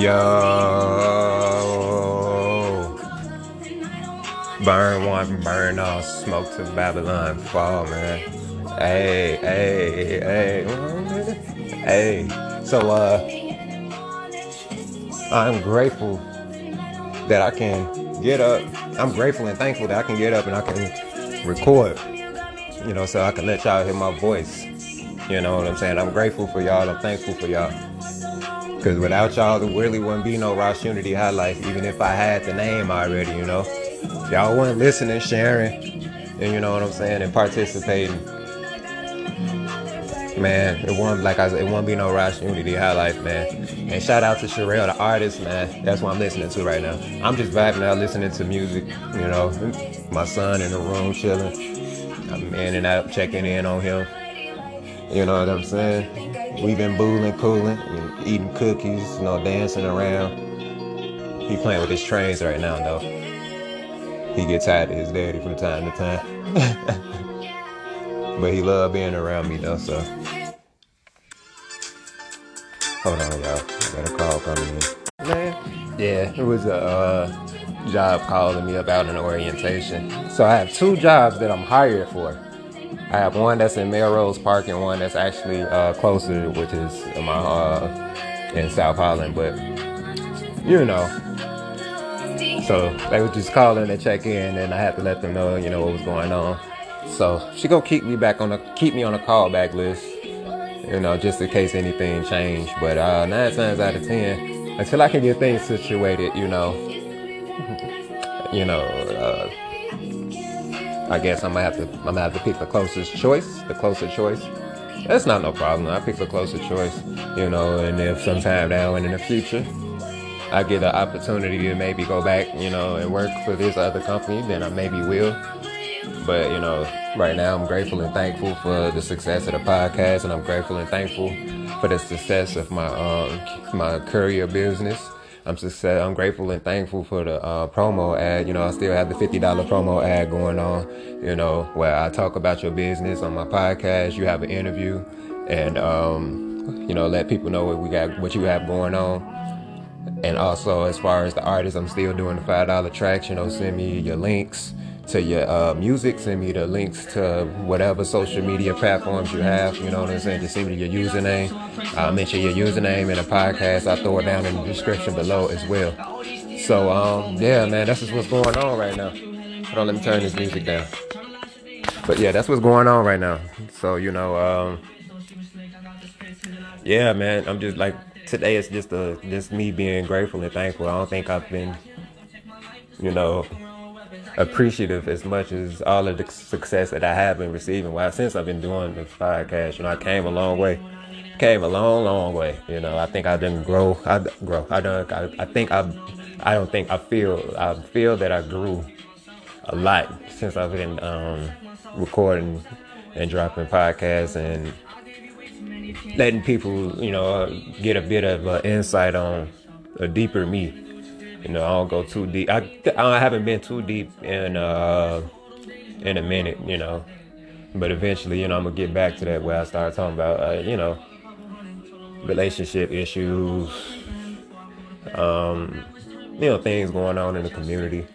Yo. Burn one, burn all, smoke to Babylon fall, man. Hey, hey, hey. Hey. So uh I'm grateful that I can get up. I'm grateful and thankful that I can get up and I can record. You know, so I can let y'all hear my voice. You know what I'm saying? I'm grateful for y'all. I'm thankful for y'all. Because without y'all, there really wouldn't be no Ras Unity High Life, even if I had the name already, you know? Y'all weren't listening, sharing, and you know what I'm saying, and participating, man, it won't, like I said, it won't be no Ras Unity High Life, man. And shout out to Sherrell, the artist, man. That's what I'm listening to right now. I'm just vibing out, listening to music, you know? My son in the room chilling. I'm in and out, checking in on him. You know what I'm saying? We've been booling, cooling, eating cookies, you know, dancing around. He playing with his trains right now, though. He gets tired of his daddy from time to time. but he love being around me, though, so. Hold on, y'all. Got a call coming in. Man, yeah, it was a uh, job calling me up about an orientation. So I have two jobs that I'm hired for. I have one that's in Melrose Park and one that's actually uh, closer, which is in my uh, in South Holland. But you know, so they were just calling to check in, and I had to let them know, you know, what was going on. So she gonna keep me back on the keep me on the callback list, you know, just in case anything changed. But uh, nine times out of ten, until I can get things situated, you know, you know. Uh, I guess I'm gonna have to I'm gonna have to pick the closest choice, the closer choice. That's not no problem. I pick the closer choice, you know. And if sometime now and in the future I get an opportunity to maybe go back, you know, and work for this other company, then I maybe will. But you know, right now I'm grateful and thankful for the success of the podcast, and I'm grateful and thankful for the success of my um, my courier business. I'm success. I'm grateful and thankful for the uh, promo ad. You know, I still have the fifty dollar promo ad going on. You know, where I talk about your business on my podcast. You have an interview, and um, you know, let people know what we got, what you have going on. And also, as far as the artists, I'm still doing the five dollar tracks. You know, send me your links to your uh, music. Send me the links to whatever social media platforms you have. You know what I'm saying? Just send me your username. I'll mention your username in the podcast. I'll throw it down in the description below as well. So, um, yeah, man, that's just what's going on right now. Hold on, let me turn this music down. But yeah, that's what's going on right now. So, you know, um, yeah, man, I'm just like, today is just a, just me being grateful and thankful. I don't think I've been, you know, appreciative as much as all of the success that I have been receiving. Well, since I've been doing this podcast, you know, I came a long way. Came a long, long way. You know, I think I didn't grow. I grow. I don't. I, I think I. I don't think I feel. I feel that I grew a lot since I've been um, recording and dropping podcasts and letting people, you know, get a bit of uh, insight on a deeper me. You know, I don't go too deep. I, I haven't been too deep in uh, in a minute, you know. But eventually, you know, I'm gonna get back to that where I started talking about, uh, you know, relationship issues, um, you know, things going on in the community.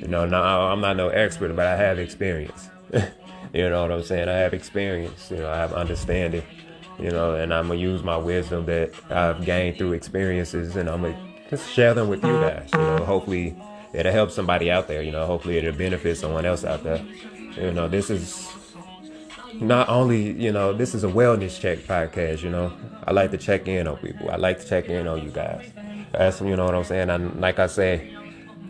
You know, now I'm not no expert, but I have experience. you know what I'm saying? I have experience. You know, I have understanding. You know, and I'm gonna use my wisdom that I've gained through experiences, and I'm gonna just share them with you guys. You know, hopefully it'll help somebody out there. You know, hopefully it'll benefit someone else out there. You know, this is not only you know this is a wellness check podcast. You know, I like to check in on people. I like to check in on you guys. That's you know what I'm saying. And like I say,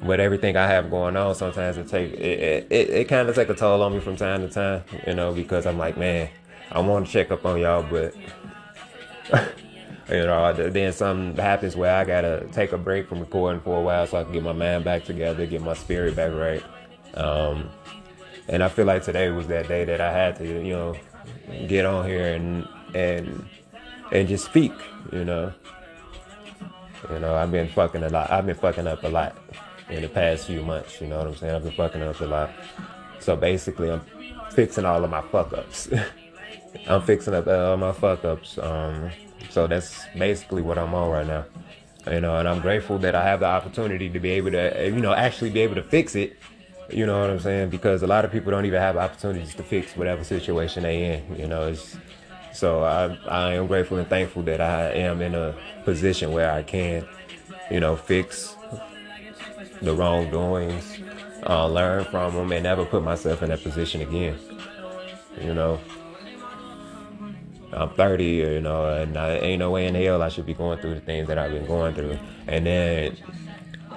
with everything I have going on, sometimes it take it it, it kind of take a toll on me from time to time. You know, because I'm like, man, I want to check up on y'all, but. you know, then something happens where I gotta take a break from recording for a while so I can get my mind back together, get my spirit back right. Um, and I feel like today was that day that I had to, you know, get on here and and and just speak. You know, you know, I've been fucking a lot. I've been fucking up a lot in the past few months. You know what I'm saying? I've been fucking up a lot. So basically, I'm fixing all of my fuck ups. I'm fixing up all my fuck ups. Um, So that's basically what I'm on right now. You know, and I'm grateful that I have the opportunity to be able to, you know, actually be able to fix it. You know what I'm saying? Because a lot of people don't even have opportunities to fix whatever situation they in. You know, it's so I I am grateful and thankful that I am in a position where I can, you know, fix the wrongdoings, uh, learn from them, and never put myself in that position again. You know, I'm 30, you know, and I ain't no way in hell I should be going through the things that I've been going through. And then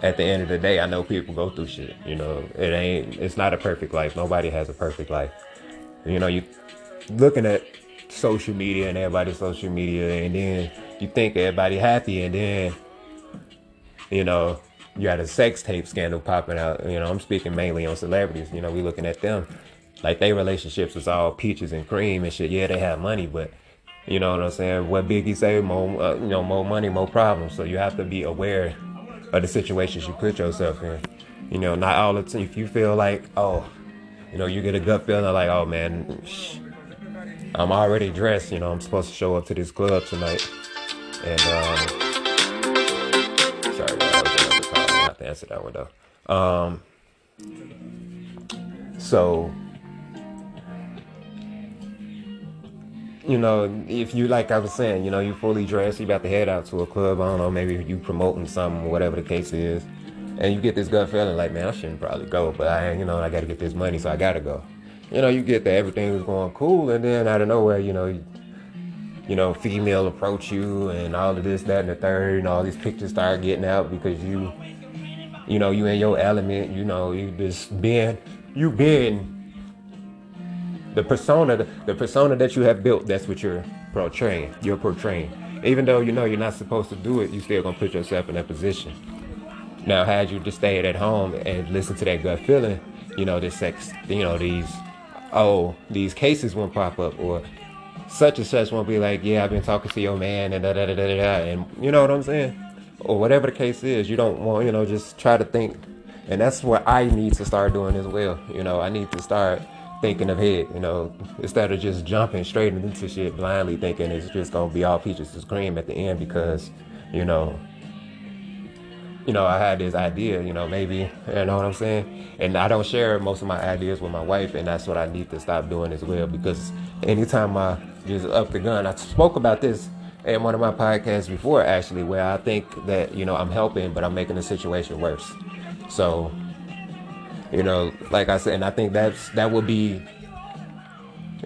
at the end of the day, I know people go through shit. You know, it ain't, it's not a perfect life. Nobody has a perfect life. You know, you looking at social media and everybody's social media, and then you think everybody happy, and then, you know, you had a sex tape scandal popping out. You know, I'm speaking mainly on celebrities. You know, we looking at them like their relationships was all peaches and cream and shit. Yeah, they have money, but you know what I'm saying. What Biggie say, more uh, you know, more money, more problems. So you have to be aware of the situations you put yourself in. You know, not all the time. If you feel like, oh, you know, you get a gut feeling like, oh man, I'm already dressed. You know, I'm supposed to show up to this club tonight, and um, sorry, that was another. I have to answer that one though. Um, so you know, if you like I was saying, you know, you fully dressed, you about to head out to a club, I don't know, maybe you promoting something, whatever the case is, and you get this gut feeling like, man, I shouldn't probably go, but I, you know, I got to get this money, so I got to go. You know, you get that everything was going cool, and then out of nowhere, you know, you, you know, female approach you, and all of this, that, and the third, and all these pictures start getting out because you, you know, you in your element, you know, you just being, you being the persona the persona that you have built that's what you're portraying you're portraying. Even though you know you're not supposed to do it you still gonna put yourself in that position. Now had you just stayed at home and listened to that gut feeling you know this sex you know these oh these cases won't pop up or such and such won't be like yeah i've been talking to your man and da da da da da and you know what i'm saying? Or whatever the case is you don't want you know just try to think. And that's what i need to start doing as well you know? I need to start thinking ahead, you know, instead of just jumping straight into shit blindly thinking it's just gonna be all peaches and cream at the end because, you know, you know, I had this idea, you know, maybe, you know what I'm saying? And I don't share most of my ideas with my wife, and that's what I need to stop doing as well because anytime I just up the gun, I spoke about this in one of my podcasts before actually, where I think that, you know, I'm helping, but I'm making the situation worse. So, you know, like I said, and I think that's that would be,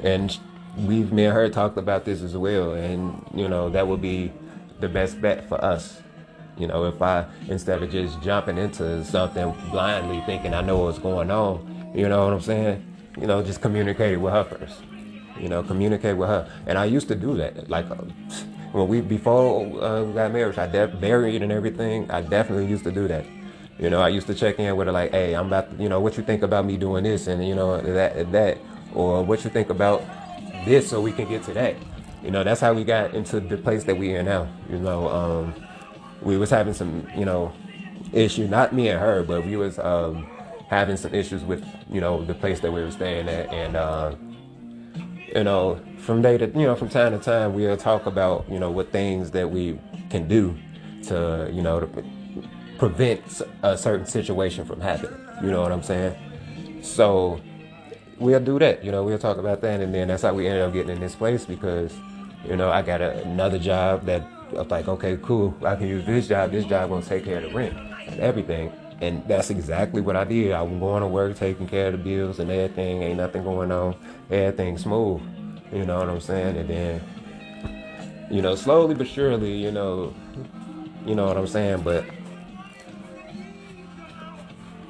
and we've me and her talked about this as well, and you know that would be the best bet for us. You know, if I instead of just jumping into something blindly thinking I know what's going on, you know what I'm saying? You know, just communicate with her first. You know, communicate with her, and I used to do that. Like when we before uh, we got married, I de- married and everything. I definitely used to do that. You know, I used to check in with her like, hey, I'm about to, you know, what you think about me doing this and, you know, that, that, or what you think about this so we can get to that. You know, that's how we got into the place that we in now. You know, um, we was having some, you know, issue, not me and her, but we was um, having some issues with, you know, the place that we were staying at. And, uh, you know, from day to, you know, from time to time, we'll talk about, you know, what things that we can do to, you know, to, prevent a certain situation from happening. You know what I'm saying? So we'll do that. You know, we'll talk about that, and then that's how we ended up getting in this place because, you know, I got a, another job that I was like, okay, cool, I can use this job. This job gonna take care of the rent and everything. And that's exactly what I did. I was going to work, taking care of the bills and everything. Ain't nothing going on. Everything smooth. You know what I'm saying? And then, you know, slowly but surely, you know, you know what I'm saying. But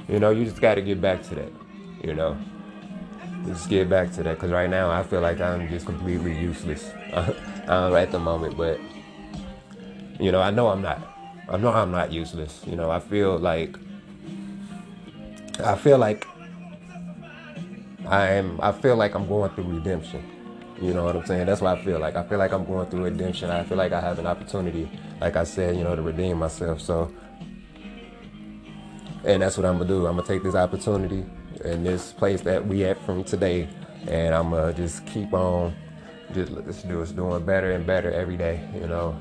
you know, you just got to get back to that. You know, just get back to that because right now I feel like I'm just completely useless uh, at the moment. But you know, I know I'm not. I know I'm not useless. You know, I feel like I feel like I am. I feel like I'm going through redemption. You know what I'm saying? That's what I feel like. I feel like I'm going through redemption. I feel like I have an opportunity, like I said, you know, to redeem myself. So and that's what I'm gonna do. I'm gonna take this opportunity and this place that we at from today, and I'm gonna just keep on just this dude's doing better and better every day. You know,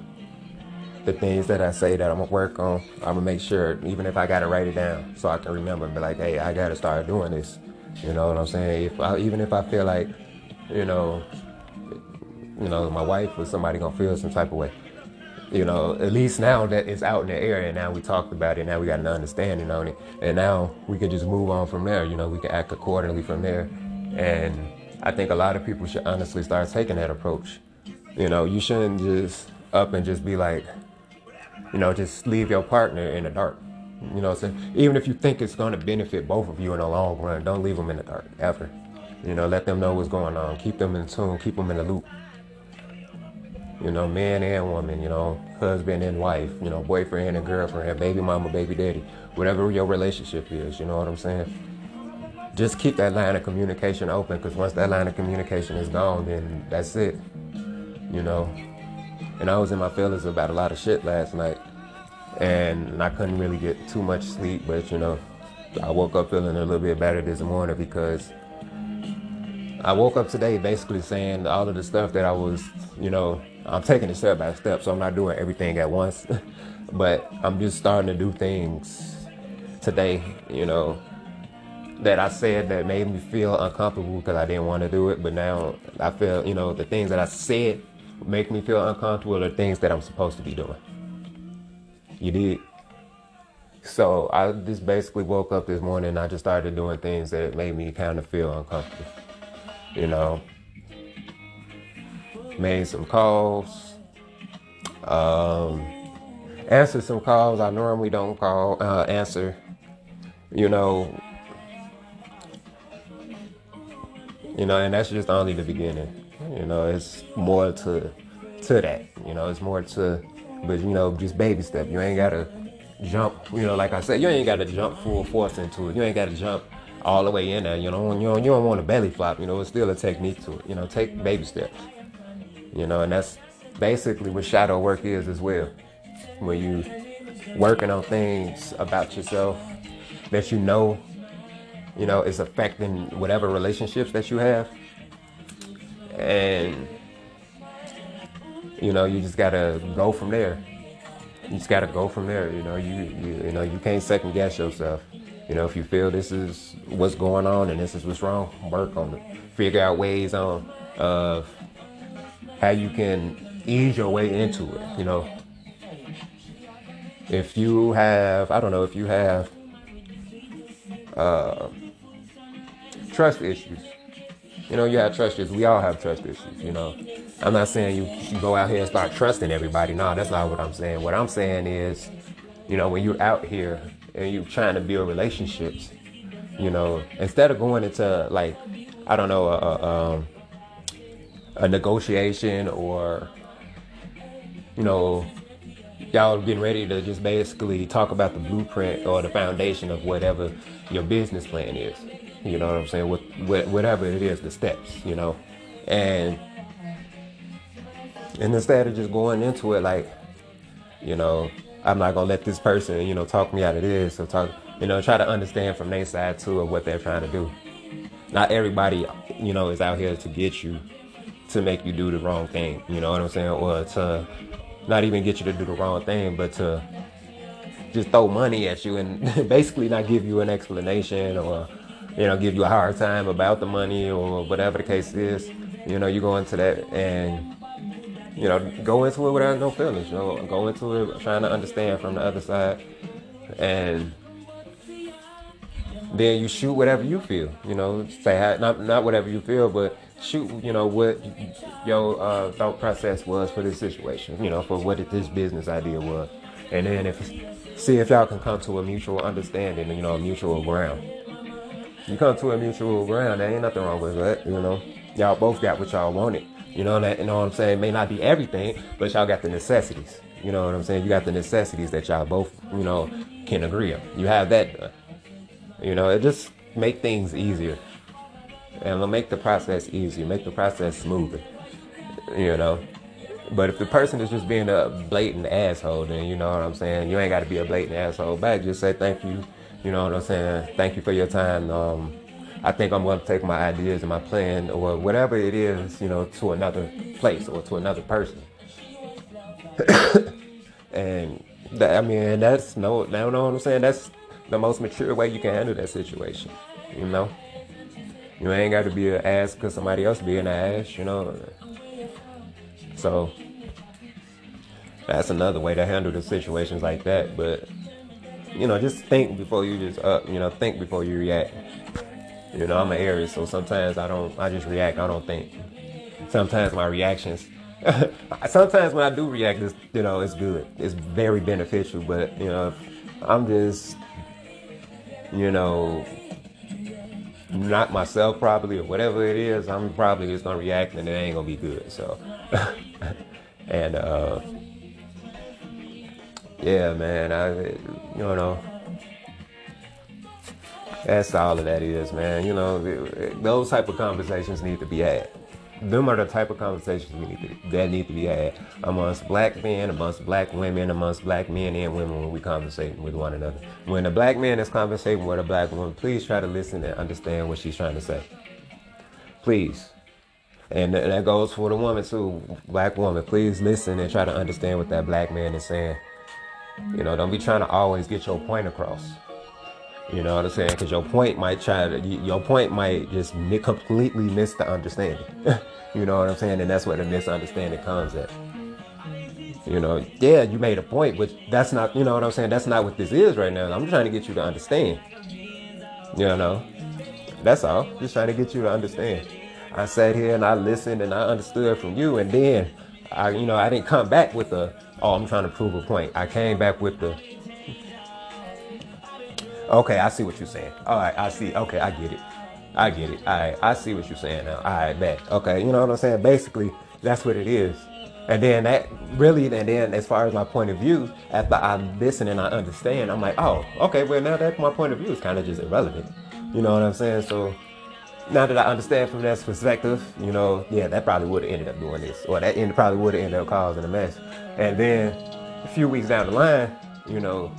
the things that I say that I'm gonna work on, I'm gonna make sure, even if I gotta write it down, so I can remember and be like, hey, I gotta start doing this. You know what I'm saying? If I, even if I feel like, you know, you know, my wife or somebody gonna feel some type of way. You know, at least now that it's out in the area, now we talked about it, now we got an understanding on it, and now we can just move on from there. You know, we can act accordingly from there, and I think a lot of people should honestly start taking that approach. You know, you shouldn't just up and just be like, you know, just leave your partner in the dark. You know, so even if you think it's going to benefit both of you in the long run, don't leave them in the dark ever. You know, let them know what's going on. Keep them in tune. Keep them in the loop. You know, man and woman. You know, husband and wife. You know, boyfriend and girlfriend, baby mama, baby daddy, whatever your relationship is. You know what I'm saying? Just keep that line of communication open, because once that line of communication is gone, then that's it. You know. And I was in my feelings about a lot of shit last night and I couldn't really get too much sleep. But you know, I woke up feeling a little bit better this morning because I woke up today basically saying all of the stuff that I was, you know, I'm taking it step by step, so I'm not doing everything at once, but I'm just starting to do things today, you know, that I said that made me feel uncomfortable because I didn't want to do it, but now I feel, you know, the things that I said make me feel uncomfortable are things that I'm supposed to be doing. You did. So I just basically woke up this morning and I just started doing things that made me kind of feel uncomfortable. You know, made some calls, um, answered some calls I normally don't call, uh, answer. You know, you know, and that's just only the beginning. You know, it's more to to that. You know, it's more to but you know, just baby step. You ain't gotta jump. You know, like I said, you ain't gotta jump full force into it. You ain't gotta jump all the way in there. You know, you don't, you don't want a belly flop. You know, it's still a technique to it. You know, take baby steps. You know, and that's basically what shadow work is as well. When you working on things about yourself that you know, you know, is affecting whatever relationships that you have, and you know, you just gotta go from there. You just gotta go from there. You know, you you, you know, you can't second guess yourself. You know, if you feel this is what's going on and this is what's wrong, work on it. Figure out ways on of how you can ease your way into it. You know, if you have, I don't know, if you have uh, trust issues, you know, you have trust issues. We all have trust issues. You know, I'm not saying you, you go out here and start trusting everybody. No, that's not what I'm saying. What I'm saying is, you know, when you're out here and you're trying to build relationships, you know, instead of going into like, I don't know, a, a, um, a negotiation or, you know, y'all getting ready to just basically talk about the blueprint or the foundation of whatever your business plan is. You know what I'm saying? With, whatever it is, the steps, you know, and and instead of just going into it like, you know, I'm not gonna let this person, you know, talk me out of this or talk, you know, try to understand from their side too of what they're trying to do. Not everybody, you know, is out here to get you to make you do the wrong thing. You know what I'm saying? Or to not even get you to do the wrong thing, but to just throw money at you and basically not give you an explanation or you know give you a hard time about the money or whatever the case is. You know, you go into that and you know, go into it without no feelings. You know, go into it trying to understand from the other side, and then you shoot whatever you feel. You know, say not not whatever you feel, but shoot. You know what your uh, thought process was for this situation. You know, for what this business idea was, and then if see if y'all can come to a mutual understanding. You know, a mutual ground. You come to a mutual ground. There ain't nothing wrong with that. You know, y'all both got what y'all wanted you know, that, you know what I'm saying? May not be everything, but y'all got the necessities. You know what I'm saying? You got the necessities that y'all both, you know, can agree on. You have that done. You know, it just make things easier. And make the process easier, make the process smoother. You know. But if the person is just being a blatant asshole, then you know what I'm saying? You ain't gotta be a blatant asshole back. Just say thank you. You know what I'm saying? Thank you for your time. Um, I think I'm going to take my ideas and my plan or whatever it is, you know, to another place or to another person. and that, I mean, that's no, no, know what I'm saying? That's the most mature way you can handle that situation, you know? You ain't got to be an ass because somebody else being an ass, you know? So, that's another way to handle the situations like that. But, you know, just think before you just, uh, you know, think before you react. You know, I'm an Aries, so sometimes I don't, I just react, I don't think. Sometimes my reactions, sometimes when I do react, it's, you know, it's good. It's very beneficial, but, you know, I'm just, you know, not myself probably or whatever it is, I'm probably just gonna react and it ain't gonna be good. So, and uh, yeah, man, I, you know, that's all of that is, man. You know, those type of conversations need to be had. Them are the type of conversations we need to, that need to be had amongst black men, amongst black women, amongst black men and women when we conversate with one another. When a black man is conversating with a black woman, please try to listen and understand what she's trying to say. Please. And that goes for the woman too, black woman. Please listen and try to understand what that black man is saying. You know, don't be trying to always get your point across. You know what I'm saying? Because your point might try to, your point might just completely miss the understanding. you know what I'm saying? And that's where the misunderstanding comes at. You know, yeah, you made a point, but that's not, you know what I'm saying? That's not what this is right now. I'm trying to get you to understand. You know, that's all. Just trying to get you to understand. I sat here and I listened and I understood from you, and then I, you know, I didn't come back with the, oh, I'm trying to prove a point. I came back with the, Okay, I see what you're saying. All right, I see. Okay, I get it. I get it. All right, I see what you're saying now. All right, bet. Okay, you know what I'm saying? Basically, that's what it is. And then that really, and then as far as my point of view, after I listen and I understand, I'm like, oh, okay, well now that my point of view is kind of just irrelevant. You know what I'm saying? So now that I understand from that perspective, you know, yeah, that probably would have ended up doing this, or that end probably would have ended up causing a mess. And then a few weeks down the line, you know,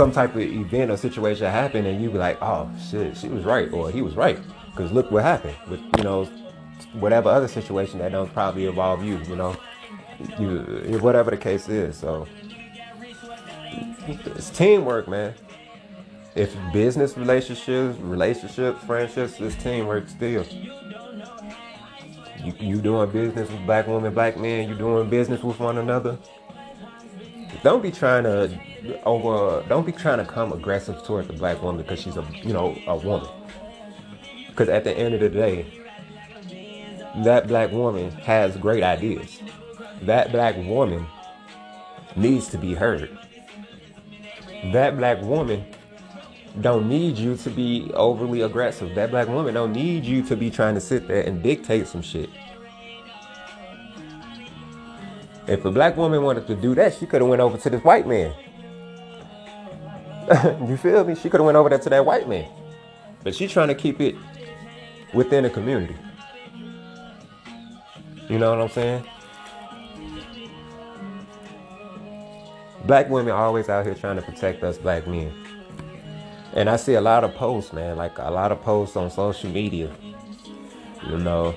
some type of event or situation happen and you be like, oh shit, she was right or he was right. Because look what happened with, you know, whatever other situation that don't probably involve you, you know, you, eh, whatever the case is. So it's teamwork, man. If business relationships, relationships, friendships, it's teamwork still. You, you doing business with black women, black men, you doing business with one another. Don't be trying to over. Don't be trying to come aggressive towards the black woman because she's a you know a woman. Because at the end of the day, that black woman has great ideas. That black woman needs to be heard. That black woman don't need you to be overly aggressive. That black woman don't need you to be trying to sit there and dictate some shit. If a black woman wanted to do that, she could have went over to this white man. you feel me? She could have went over there to that white man. But she's trying to keep it within the community. You know what I'm saying? Black women are always out here trying to protect us black men. And I see a lot of posts, man, like a lot of posts on social media. You know,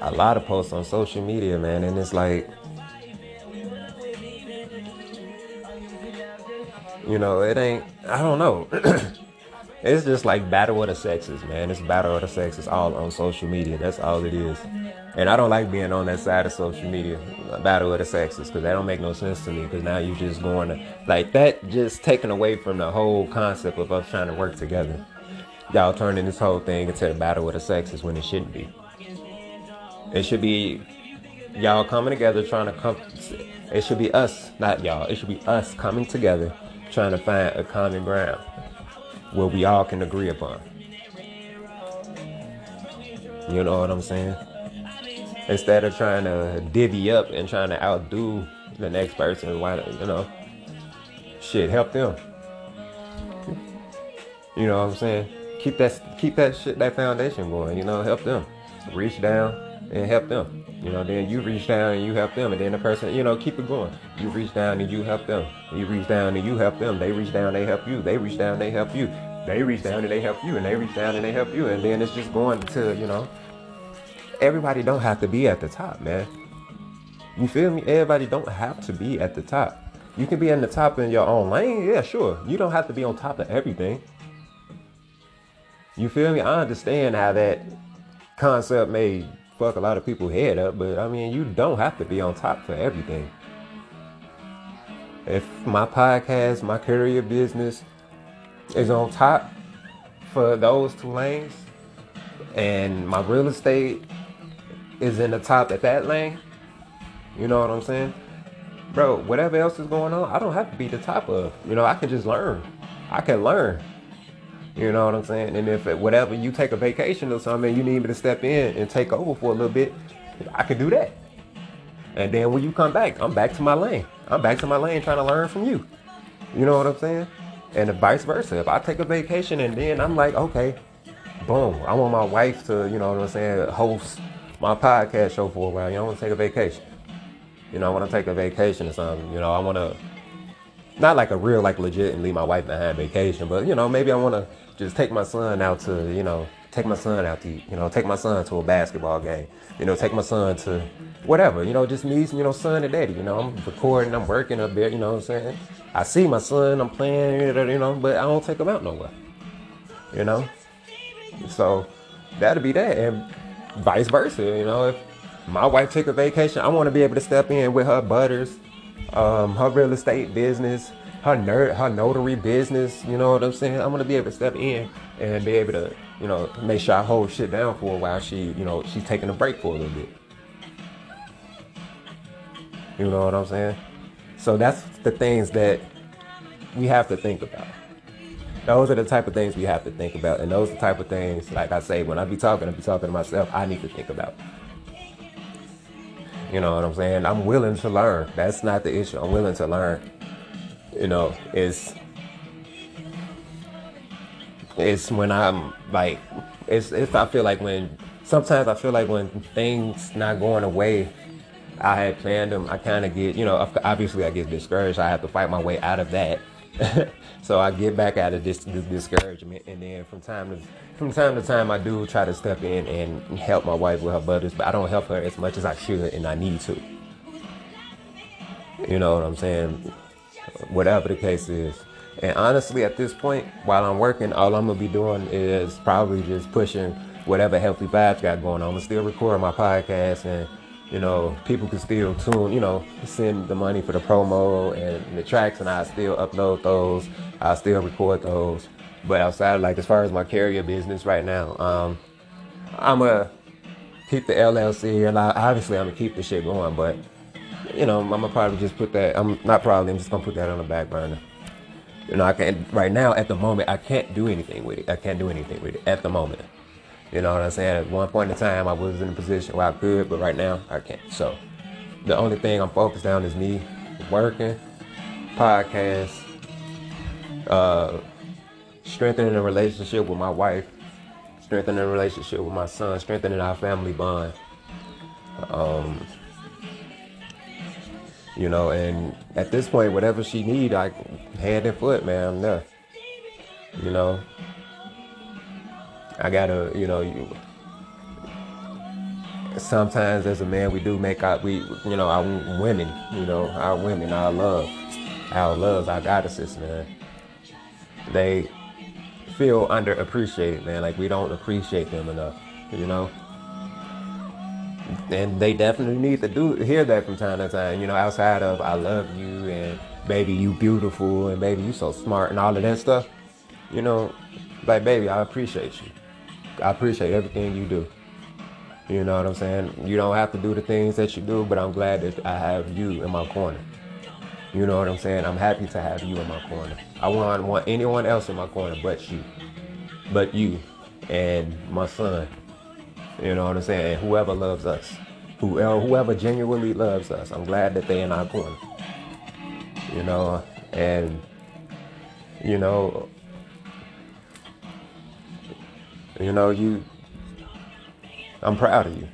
a lot of posts on social media, man, and it's like You know, it ain't. I don't know. it's just like battle of the sexes, man. It's battle of the sexes all on social media. That's all it is. And I don't like being on that side of social media, battle of the sexes, because that don't make no sense to me. Because now you're just going to like that, just taking away from the whole concept of us trying to work together. Y'all turning this whole thing into a battle of the sexes when it shouldn't be. It should be y'all coming together trying to come. It should be us, not y'all. It should be us coming together trying to find a common ground where we all can agree upon. You know what I'm saying? Instead of trying to divvy up and trying to outdo the next person, why you know, shit, help them. You know what I'm saying? Keep that keep that shit that foundation going. You know, help them. Reach down and help them. You know, then you reach down and you help them, and then the person, you know, keep it going. You reach down and you help them. You reach down and you help them. They reach down, they help you. They reach down, they help you. they reach down and they help you, and they reach down and they help you, and then it's just going to you know. Everybody don't have to be at the top, man. You feel me? Everybody don't have to be at the top. You can be in the top in your own lane, yeah, sure. You don't have to be on top of everything. You feel me? I understand how that concept may fuck a lot of people's head up, but I mean, you don't have to be on top for everything. If my podcast, my courier business is on top for those two lanes, and my real estate is in the top at that lane, you know what I'm saying? Bro, whatever else is going on, I don't have to be the top of. You know, I can just learn. I can learn. You know what I'm saying? And if whatever you take a vacation or something, you need me to step in and take over for a little bit, I can do that. And then when you come back, I'm back to my lane. I'm back to my lane trying to learn from you. You know what I'm saying? And vice versa. If I take a vacation and then I'm like, okay, boom, I want my wife to, you know what I'm saying, host my podcast show for a while. You know, I want to take a vacation. You know, I want to take a vacation or something. You know, I want to not like a real, like legit and leave my wife behind vacation, but you know, maybe I want to just take my son out to, you know, take my son out to you know, take my son to a basketball game, you know, take my son to whatever, you know, just me, you know, son and daddy, you know, I'm recording, I'm working up there, you know what I'm saying? I see my son, I'm playing, you know, but I don't take him out nowhere, you know? So that'll be that. And vice versa, you know, if my wife take a vacation, I want to be able to step in with her butters, um, her real estate business, her nerd, her notary business. You know what I'm saying? I'm gonna be able to step in and be able to, you know, make sure I hold shit down for a while. She, you know, she's taking a break for a little bit. You know what I'm saying? So that's the things that we have to think about. Those are the type of things we have to think about, and those are the type of things, like I say, when I be talking, I be talking to myself. I need to think about. You know what I'm saying? I'm willing to learn. That's not the issue. I'm willing to learn. You know, it's it's when I'm like it's it's I feel like when sometimes I feel like when things not going away I had planned them, I kind of get, you know, obviously I get discouraged. I have to fight my way out of that. so I get back out of this, this, discouragement, and then from time to from time to time, I do try to step in and help my wife with her butters, but I don't help her as much as I should, and I need to. You know what I'm saying? Whatever the case is. And honestly, at this point, while I'm working, all I'm gonna be doing is probably just pushing whatever healthy vibes got going on. I'm still record my podcast and you know, people can still tune, you know, send the money for the promo and the tracks, and I still upload those. I still record those. But outside, like as far as my courier business right now, um, I'm gonna keep the LLC, and I, obviously I'm gonna keep the shit going. But you know, I'm gonna probably just put that. I'm not probably. I'm just gonna put that on the back burner. You know, I can't right now at the moment. I can't do anything with it. I can't do anything with it at the moment. You know what I'm saying? At one point in time, I was in a position where I could, but right now, I can't. So the only thing I'm focused on is me working, podcast, uh, strengthening a relationship with my wife, strengthening a relationship with my son, strengthening our family bond. Um, you know, and at this point, whatever she need, I hand and foot, man, I'm there. You know, I gotta, you know, you, sometimes as a man we do make our we you know our women you know our women our love our loves our goddesses man they feel underappreciated man like we don't appreciate them enough you know and they definitely need to do hear that from time to time you know outside of i love you and baby you beautiful and baby you so smart and all of that stuff you know like baby i appreciate you I appreciate everything you do. You know what I'm saying? You don't have to do the things that you do, but I'm glad that I have you in my corner. You know what I'm saying? I'm happy to have you in my corner. I wouldn't want anyone else in my corner but you. But you and my son. You know what I'm saying? Whoever loves us. Whoever uh, whoever genuinely loves us. I'm glad that they're in our corner. You know, and you know, you know, you, I'm proud of you.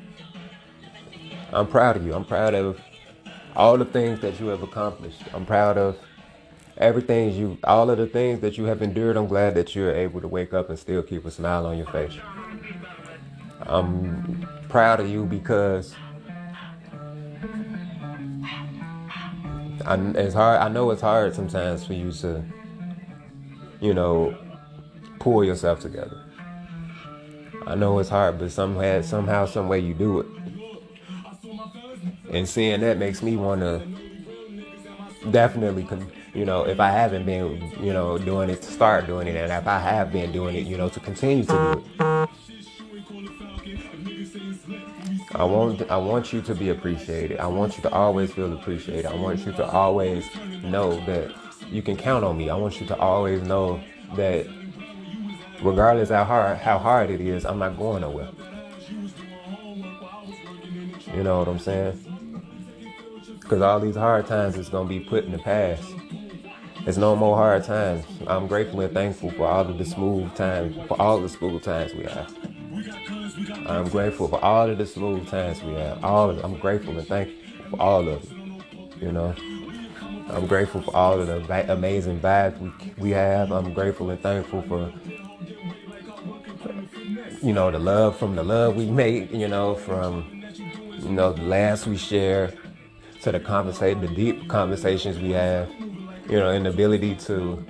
I'm proud of you. I'm proud of all the things that you have accomplished. I'm proud of everything you, all of the things that you have endured, I'm glad that you're able to wake up and still keep a smile on your face. I'm proud of you because I, it's hard. I know it's hard sometimes for you to, you know, pull yourself together. I know it's hard, but somehow, somehow, some way you do it. And seeing that makes me want to definitely, you know, if I haven't been, you know, doing it, to start doing it, and if I have been doing it, you know, to continue to do it. I want I want you to be appreciated. I want you to always feel appreciated. I want you to always know that you can count on me. I want you to always know that regardless how hard how hard it is, I'm not going nowhere. You know what I'm saying? Because all these hard times is gonna be put in the past. It's no more hard times. I'm grateful and thankful for all of the smooth times, for all the smooth times we have. I'm grateful for all of the smooth times we have. All of, I'm grateful and thankful for all of it. You know, I'm grateful for all of the amazing vibes we, we have. I'm grateful and thankful for you know the love from the love we make. You know, from you know the laughs we share to the conversation, the deep conversations we have. You know, and the ability to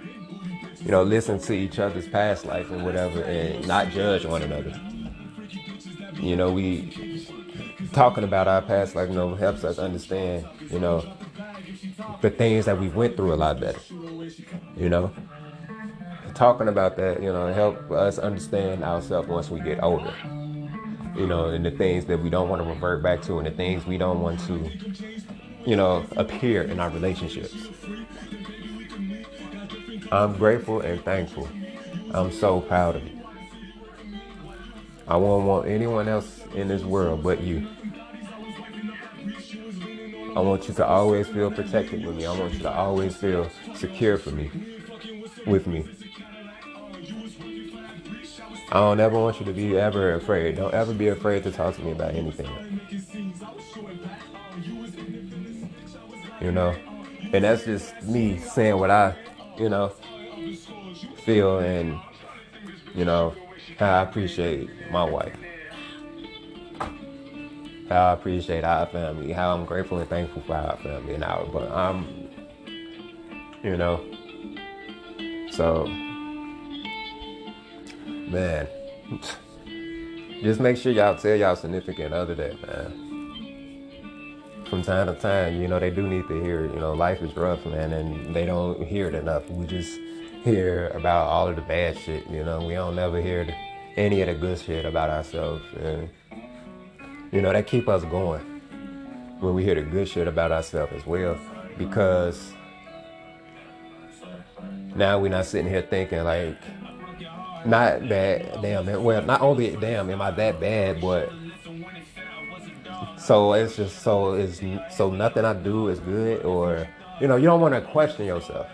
you know listen to each other's past life and whatever, and not judge one another. You know, we talking about our past like, you know, helps us understand, you know, the things that we went through a lot better. You know, talking about that, you know, help us understand ourselves once we get older. You know, and the things that we don't want to revert back to, and the things we don't want to, you know, appear in our relationships. I'm grateful and thankful. I'm so proud of you. I won't want anyone else in this world but you. I want you to always feel protected with me. I want you to always feel secure for me, with me. I don't ever want you to be ever afraid. Don't ever be afraid to talk to me about anything. You know? And that's just me saying what I, you know, feel and, you know, I appreciate my wife. I appreciate our family. How I'm grateful and thankful for our family and our. But I'm, you know. So, man, just make sure y'all tell y'all significant other that, man. From time to time, you know, they do need to hear, you know, life is rough, man, and they don't hear it enough. We just hear about all of the bad shit, you know. We don't ever hear the any of the good shit about ourselves. And, you know, that keep us going when we hear the good shit about ourselves as well. Because now we're not sitting here thinking like, not that, damn, well, not only, damn, am I that bad, but so it's just, so is so nothing I do is good or, you know, you don't want to question yourself.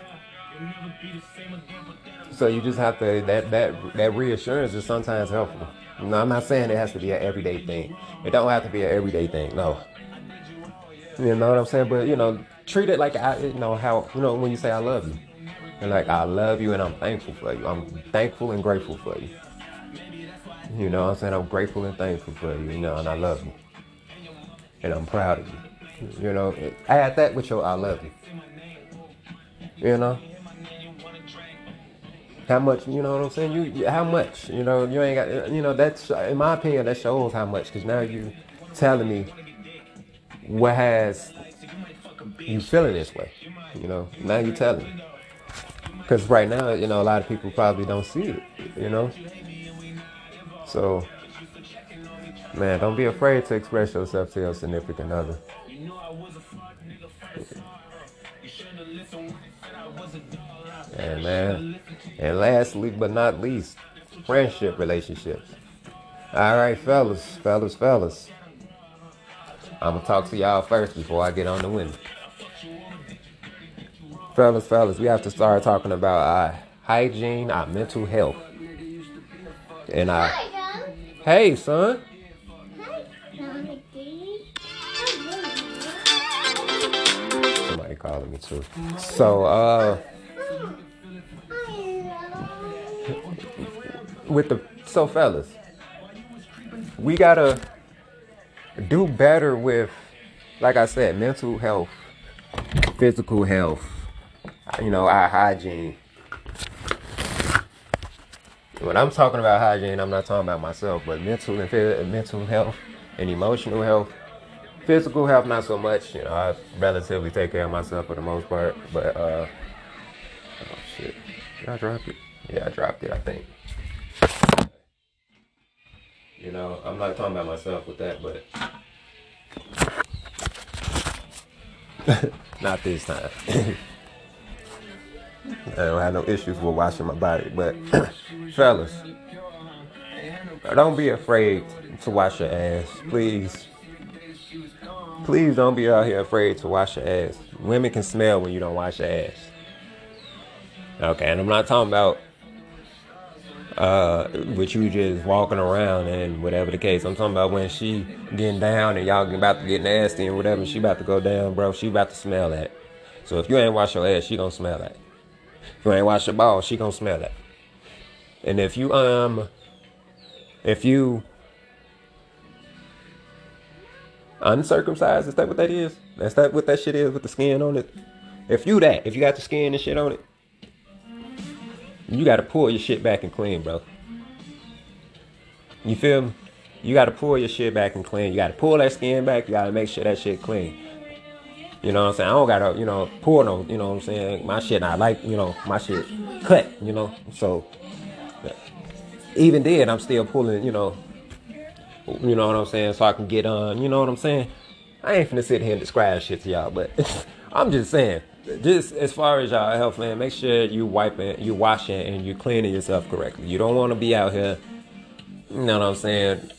So you just have to that that that reassurance is sometimes helpful. No, I'm not saying it has to be an everyday thing. It don't have to be an everyday thing. No. You know what I'm saying? But you know, treat it like I, you know how you know when you say I love you, and like I love you and I'm thankful for you. I'm thankful and grateful for you. You know what I'm saying? I'm grateful and thankful for you. You know, and I love you, and I'm proud of you. You know, add that with your I love you. You know. How much, you know what I'm saying? You, how much, you know, you ain't got, you know, that's, in my opinion, that shows how much, because now you telling me what has you feeling this way, you know, now you telling me. Because right now, you know, a lot of people probably don't see it, you know. So, man, don't be afraid to express yourself to your significant other. And man, and lastly but not least, friendship relationships. All right, fellas, fellas, fellas. I'm gonna talk to y'all first before I get on the wind. Fellas, fellas, we have to start talking about our hygiene, our mental health, and our. Hey, son. Somebody calling me too. So, uh, with the so fellas, we gotta do better with, like I said, mental health, physical health, you know, our hygiene. When I'm talking about hygiene, I'm not talking about myself, but mental and mental health and emotional health. Physical health, not so much. You know, I relatively take care of myself for the most part. But uh, oh shit, did I drop it? Yeah, I dropped it. I think. You know, I'm not talking about myself with that, but not this time. I don't have no issues with washing my body, but fellas, don't be afraid to wash your ass, please. Please don't be out here afraid to wash your ass. Women can smell when you don't wash your ass. Okay, and I'm not talking about uh with you just walking around and whatever the case. I'm talking about when she getting down and y'all about to get nasty and whatever. She about to go down, bro. She about to smell that. So if you ain't wash your ass, she gonna smell that. If you ain't wash your balls, she gonna smell that. And if you um if you uncircumcised, is that what that is? That's that what that shit is with the skin on it? If you that, if you got the skin and shit on it, you gotta pull your shit back and clean, bro. You feel me? You gotta pull your shit back and clean. You gotta pull that skin back, you gotta make sure that shit clean. You know what I'm saying? I don't gotta, you know, pull no, you know what I'm saying? My shit not like, you know, my shit cut, you know. So even then I'm still pulling, you know, you know what I'm saying, so I can get on, you know what I'm saying? I ain't finna sit here and describe shit to y'all, but I'm just saying, just as far as y'all health, man, make sure you wiping, you washing, and you cleaning yourself correctly. You don't want to be out here, you know what I'm saying,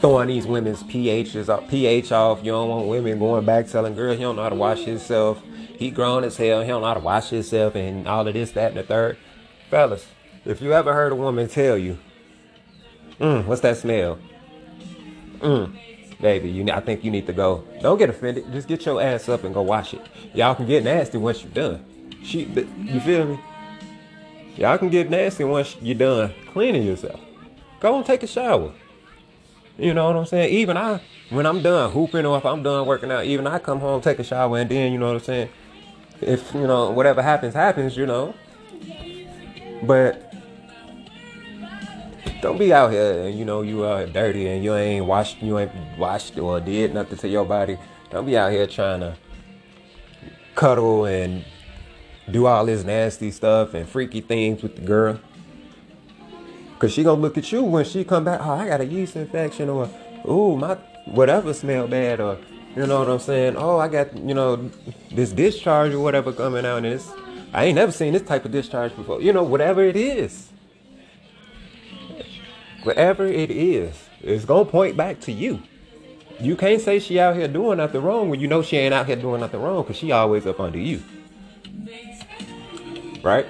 throwing these women's pHs off, pH off. You don't want women going back telling girls he don't know how to wash himself. He grown as hell. He don't know how to wash himself and all of this, that, and the third. Fellas, if you ever heard a woman tell you, mm, what's that smell? Mm, baby, you, I think you need to go. Don't get offended. Just get your ass up and go wash it. Y'all can get nasty once you're done. She, you feel me? Y'all can get nasty once you're done cleaning yourself. Go and take a shower. You know what I'm saying? Even I, when I'm done hooping or if I'm done working out, even I come home, take a shower, and then, you know what I'm saying? If, you know, whatever happens, happens, you know. But don't be out here and, you know, you are dirty and you ain't washed, you ain't washed or did nothing to your body. Don't be out here trying to cuddle and do all this nasty stuff and freaky things with the girl. Cause she gonna look at you when she come back. Oh, I got a yeast infection, or oh my whatever smell bad, or you know what I'm saying. Oh, I got you know this discharge or whatever coming out, and it's I ain't never seen this type of discharge before. You know whatever it is, whatever it is, it's gonna point back to you. You can't say she out here doing nothing wrong when you know she ain't out here doing nothing wrong, cause she always up under you, right?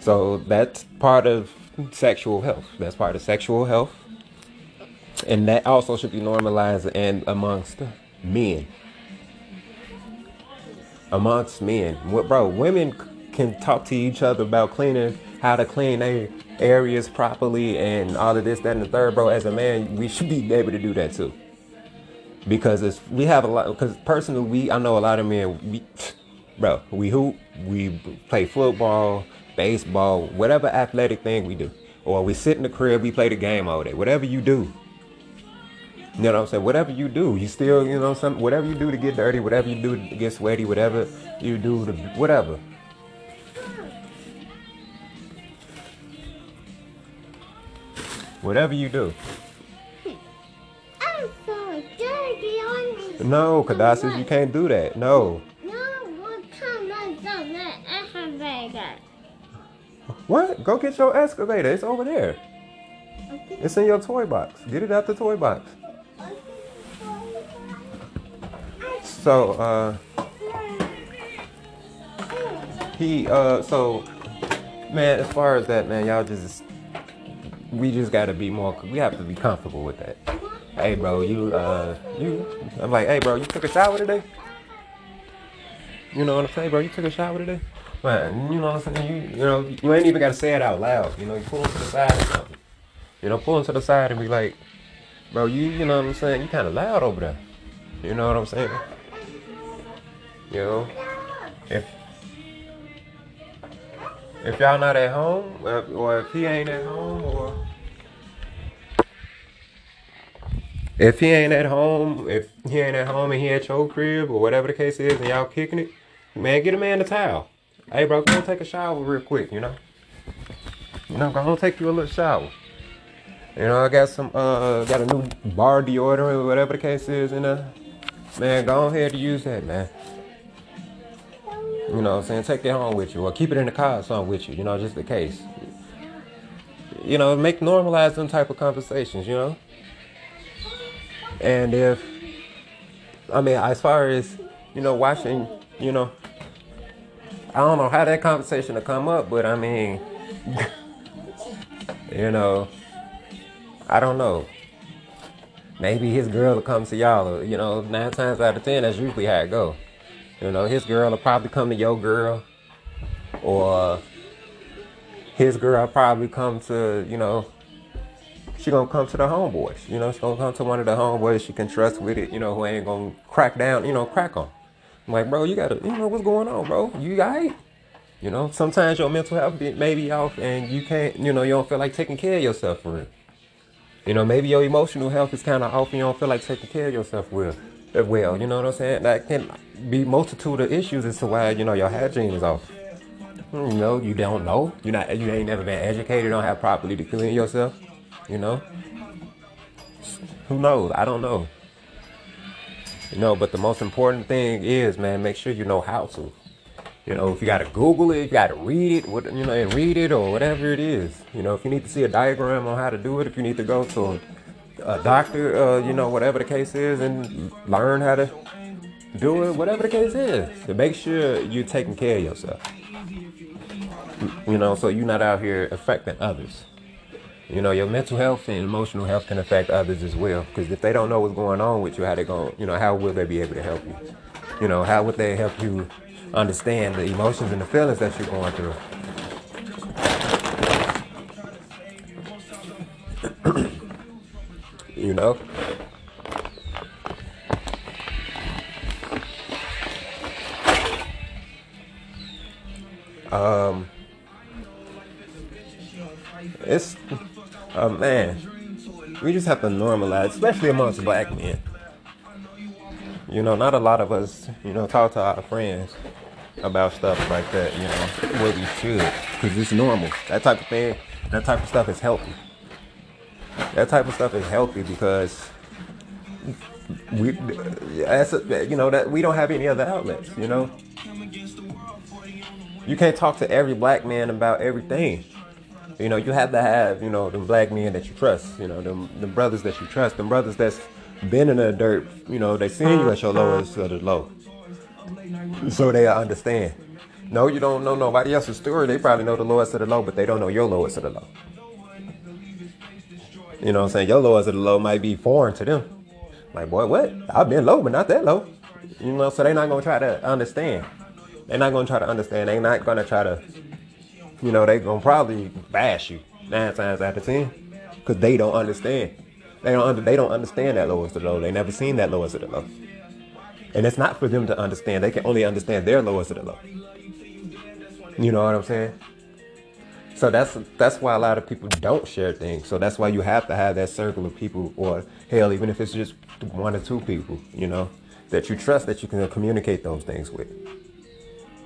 So that's part of sexual health. That's part of sexual health. And that also should be normalized and amongst men. Amongst men. Bro, women can talk to each other about cleaning, how to clean their areas properly and all of this, that, and the third, bro. As a man, we should be able to do that too. Because it's we have a lot because personally we I know a lot of men we bro, we hoop, we play football, baseball, whatever athletic thing we do. Or we sit in the crib, we play the game all day. Whatever you do. You know what I'm saying? Whatever you do, you still, you know, some whatever you do to get dirty, whatever you do to get sweaty, whatever you do to whatever. Whatever you do. I'm so dirty on me. No, Kadassis, you can't do that. No. No, one time I done that excavator. What? Go get your excavator. It's over there. It's in your toy box. Get it out the toy box. So, uh, he, uh, so, man, as far as that, man, y'all just, we just gotta be more, we have to be comfortable with that. hey, bro, you, uh, you, I'm like, hey, bro, you took a shower today? You know what I'm saying, bro? You took a shower today? Man, you know what I'm saying? You, you know, you ain't even got to say it out loud. You know, you pull to the side or something. You know, pull to the side and be like, bro, you, you know what I'm saying? You kind of loud over there. You know what I'm saying? You know, if if y'all not at home, uh, or if he ain't at home, or if he ain't at home, if he ain't at home and he at your crib or whatever the case is, and y'all kicking it, man, get a man a towel. Hey, bro, go take a shower real quick. You know, you know, go take you a little shower. You know, I got some, uh, got a new bar deodorant or whatever the case is, and uh, man, go ahead and use that, man. You know what I'm saying? Take that home with you or keep it in the car or something with you, you know, just in case. You know, make normalize them type of conversations, you know? And if, I mean, as far as, you know, watching, you know, I don't know how that conversation will come up, but I mean, you know, I don't know. Maybe his girl will come to y'all, you know, nine times out of ten, that's usually how it go. You know, his girl will probably come to your girl, or his girl'll probably come to, you know, she gonna come to the homeboys. You know, she gonna come to one of the homeboys she can trust with it. You know, who ain't gonna crack down. You know, crack on. I'm like, bro, you gotta, you know, what's going on, bro? You alright? You know, sometimes your mental health be, may be off, and you can't, you know, you don't feel like taking care of yourself for it. You know, maybe your emotional health is kind of off, and you don't feel like taking care of yourself well. Well, you know what I'm saying? That can be multitude of issues as to why you know your hygiene is off. Hmm, you know, you don't know. You not. You ain't never been educated on how properly to clean yourself. You know. Who knows? I don't know. You know, but the most important thing is, man, make sure you know how to. You know, if you gotta Google it, you gotta read it, what you know, and read it or whatever it is. You know, if you need to see a diagram on how to do it, if you need to go to a, doctor, uh, you know, whatever the case is, and learn how to do it, whatever the case is, to make sure you're taking care of yourself. You know, so you're not out here affecting others. You know, your mental health and emotional health can affect others as well. Because if they don't know what's going on with you, how they going, you know, how will they be able to help you? You know, how would they help you understand the emotions and the feelings that you're going through? You know? Um, it's, oh man, we just have to normalize, especially amongst black men. You know, not a lot of us, you know, talk to our friends about stuff like that, you know, what we should, because it's normal. That type of thing, that type of stuff is healthy. That type of stuff is healthy because we, a, you know, that we don't have any other outlets, you know. You can't talk to every black man about everything. You know, you have to have, you know, the black men that you trust, you know, the the brothers that you trust, the brothers that's been in the dirt, you know, they seen you at your lowest of the low. So they understand. No, you don't know nobody else's story. They probably know the lowest of the low, but they don't know your lowest of the low. You know what I'm saying? Your lowest of the low might be foreign to them. Like, boy, what? I've been low, but not that low. You know, so they're not gonna try to understand. They're not gonna try to understand. They're not gonna try to, you know, they're gonna probably bash you nine times out of ten, cause they don't understand. They don't. Under, they don't understand that lowest of the low. They never seen that lowest of the low, and it's not for them to understand. They can only understand their lowest of the low. You know what I'm saying? So that's that's why a lot of people don't share things. So that's why you have to have that circle of people, or hell, even if it's just one or two people, you know, that you trust that you can communicate those things with.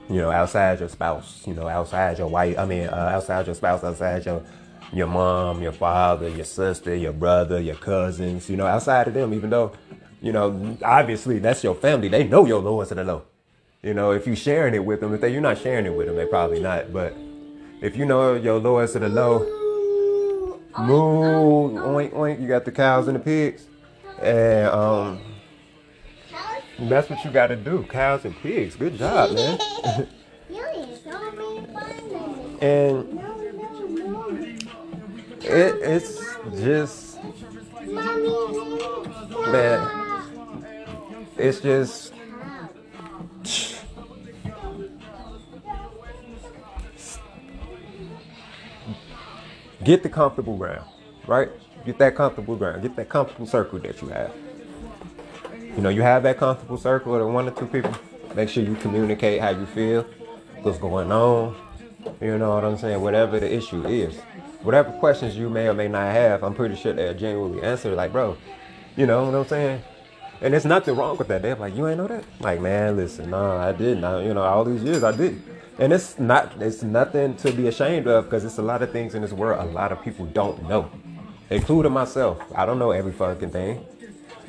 You know, outside your spouse, you know, outside your wife. I mean, uh, outside your spouse, outside your your mom, your father, your sister, your brother, your cousins. You know, outside of them, even though, you know, obviously that's your family. They know your lowest of the low. You know, if you're sharing it with them, if they, you're not sharing it with them, they probably not. But if you know your lowest of the low, moo, oink, oink, you got the cows and the pigs. And um, that's what you got to do, cows and pigs. Good job, man. And it, it's just, man, it's just get the comfortable ground, right? Get that comfortable ground. Get that comfortable circle that you have. You know, you have that comfortable circle of one or two people. Make sure you communicate how you feel, what's going on. You know what I'm saying? Whatever the issue is, whatever questions you may or may not have, I'm pretty sure they'll genuinely answer. Like, bro, you know what I'm saying? And there's nothing wrong with that. They're like, you ain't know that? Like, man, listen, no, I didn't. You know, all these years I did. And it's not, it's nothing to be ashamed of because it's a lot of things in this world a lot of people don't know, including myself. I don't know every fucking thing.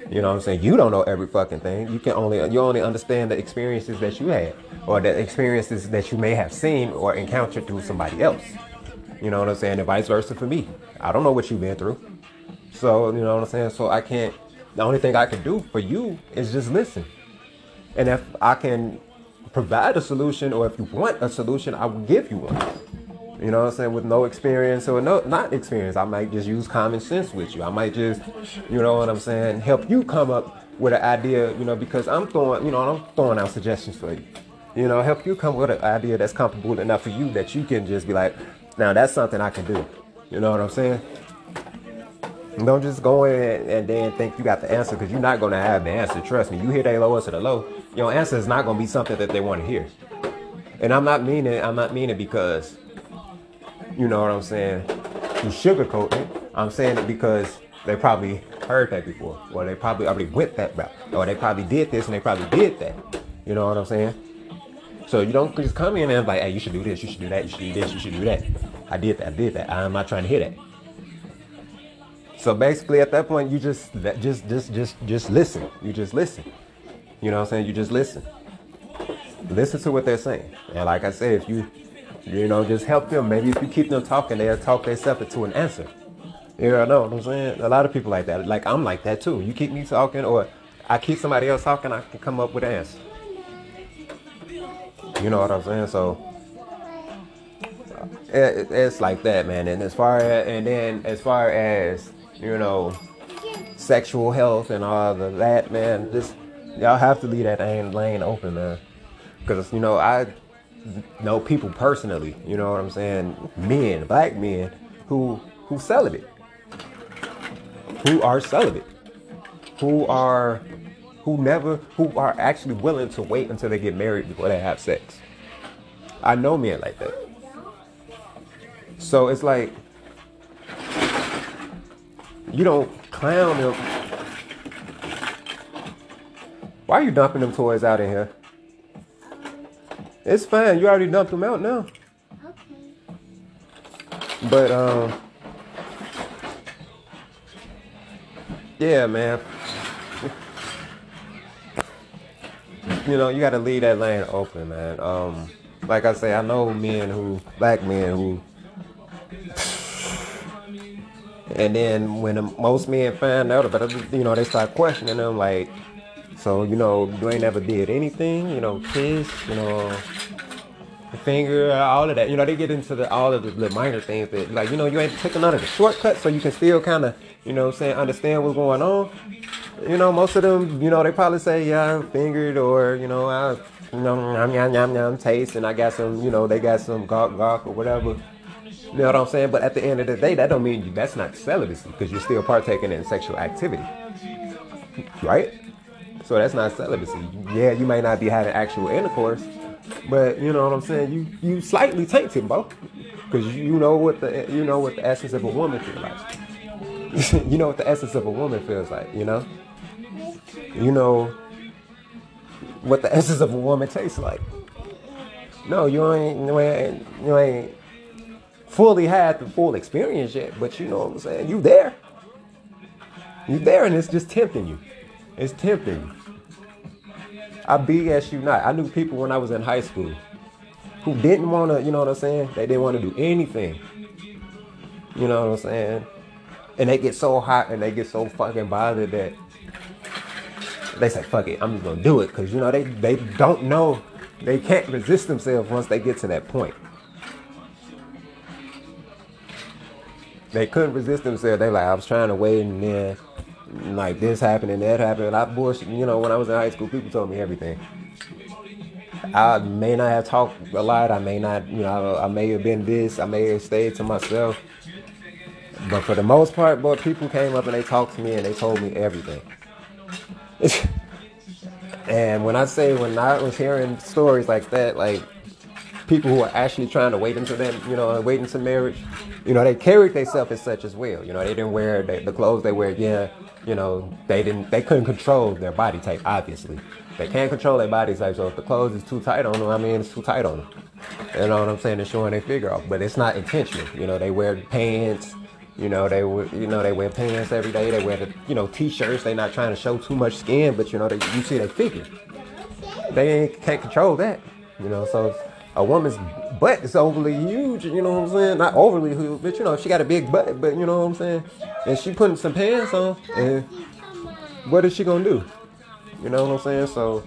You know what I'm saying? You don't know every fucking thing. You can only you only understand the experiences that you had or the experiences that you may have seen or encountered through somebody else. You know what I'm saying? And vice versa for me. I don't know what you've been through. So, you know what I'm saying? So I can't the only thing I can do for you is just listen. And if I can provide a solution or if you want a solution, I will give you one. You know what I'm saying? With no experience or no not experience. I might just use common sense with you. I might just, you know what I'm saying, help you come up with an idea, you know, because I'm throwing, you know, I'm throwing out suggestions for you. You know, help you come with an idea that's comfortable enough for you that you can just be like, now that's something I can do. You know what I'm saying? Don't just go in and then think you got the answer because you're not going to have the answer. Trust me. You hear they lowest of the low, your answer is not going to be something that they want to hear. And I'm not meaning I'm not meaning because you know what I'm saying, you sugarcoat it. I'm saying it because they probably heard that before, or they probably already went that route, or they probably did this and they probably did that. You know what I'm saying? So you don't just come in and like, hey, you should do this, you should do that, you should do this, you should do that. I did that, I did that. I'm not trying to hear that. So basically, at that point, you just just just just just listen. You just listen. You know what I'm saying? You just listen. Listen to what they're saying. And like I said, if you you know, just help them. Maybe if you keep them talking, they'll talk themselves into an answer. You know what I'm saying? A lot of people like that. Like I'm like that too. You keep me talking, or I keep somebody else talking, I can come up with an answer. You know what I'm saying? So uh, it, it's like that, man. And as far as, and then as far as you know, sexual health and all of that, man, just y'all have to leave that lane open, man. Because you know I know people personally, you know what I'm saying? Men, black men who who celibate. Who are celibate. Who are who never who are actually willing to wait until they get married before they have sex. I know men like that. So it's like you don't clown them. Why are you dumping them toys out in here? It's fine. You already dumped them out now. Okay. But um, yeah, man. You know, you got to leave that lane open, man. Um, like I say, I know men who, black men who, and then when most men find out about it, you know, they start questioning them, like, so, you know, you ain't never did anything, you know, kiss, you know, finger, all of that. You know, they get into the all of the, the minor things that, like, you know, you ain't taking none of the shortcuts, so you can still kind of, you know, saying understand what's going on. You know, most of them, you know, they probably say, yeah, I fingered, or you know, I, you know, yum yum yum yum taste, and I got some, you know, they got some gawk gawk or whatever. You know what I'm saying? But at the end of the day, that don't mean you, that's not celibacy because you're still partaking in sexual activity, right? So that's not celibacy. Yeah, you may not be having actual intercourse, but you know what I'm saying. You you slightly tainted, bro, because you know what the you know what the essence of a woman feels like. you know what the essence of a woman feels like. You know. You know what the essence of a woman tastes like. No, you ain't you ain't you ain't fully had the full experience yet, but you know what I'm saying. You there. You there, and it's just tempting you. It's tempting. I BS you not. I knew people when I was in high school who didn't want to, you know what I'm saying? They didn't want to do anything. You know what I'm saying? And they get so hot and they get so fucking bothered that they say, fuck it, I'm just gonna do it. Cause you know, they, they don't know, they can't resist themselves once they get to that point. They couldn't resist themselves. They like, I was trying to wait and then like this happened and that happened. And I bullshit. You know, when I was in high school, people told me everything. I may not have talked a lot. I may not, you know, I may have been this. I may have stayed to myself. But for the most part, boy, people came up and they talked to me and they told me everything. and when I say when I was hearing stories like that, like people who are actually trying to wait until then, you know, wait until marriage, you know, they carried themselves as such as well. You know, they didn't wear the, the clothes they wear. Yeah, you know, they didn't, they couldn't control their body type. Obviously, they can't control their body type. So if the clothes is too tight on them, I mean, it's too tight on them. You know what I'm saying? They're showing their figure off, but it's not intentional. You know, they wear pants. You know, they you know they wear pants every day. They wear the you know t-shirts. They're not trying to show too much skin, but you know they you see their figure. They can't control that. You know, so a woman's butt is overly huge, you know what I'm saying? Not overly huge, but you know, she got a big butt, but you know what I'm saying? And she putting some pants on, and what is she gonna do? You know what I'm saying? So,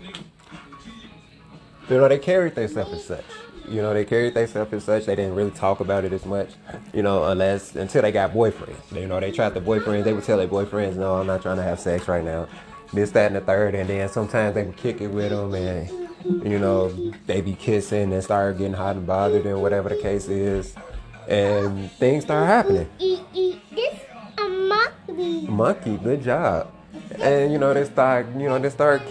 you know, they carried themselves as such. You know, they carried themselves as such. They didn't really talk about it as much, you know, unless until they got boyfriends. You know, they tried the boyfriends. They would tell their boyfriends, "No, I'm not trying to have sex right now." This, that, and the third, and then sometimes they would kick it with them and you know, they be kissing and start getting hot and bothered and whatever the case is. And things start happening. This a monkey. Monkey, good job. And you know, they start, you know, they start.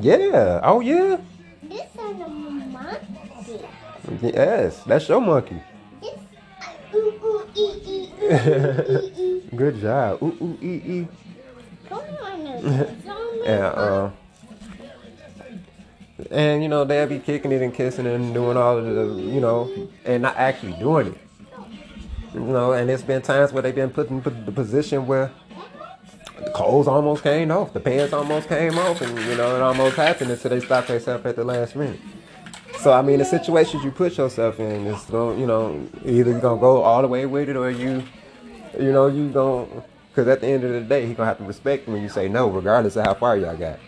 Yeah. Oh yeah. This is a monkey. Yes, that's your monkey. Good job. Ooh ooh ee ee. Come on, now. And uh, and you know they'll be kicking it and kissing and doing all of the, you know, and not actually doing it. You know, and it's been times where they've been put in the position where the clothes almost came off, the pants almost came off, and you know it almost happened until they stopped themselves at the last minute. So I mean, the situations you put yourself in is you know, either you're gonna go all the way with it or you, you know, you going because at the end of the day, he gonna have to respect when you say no, regardless of how far y'all got.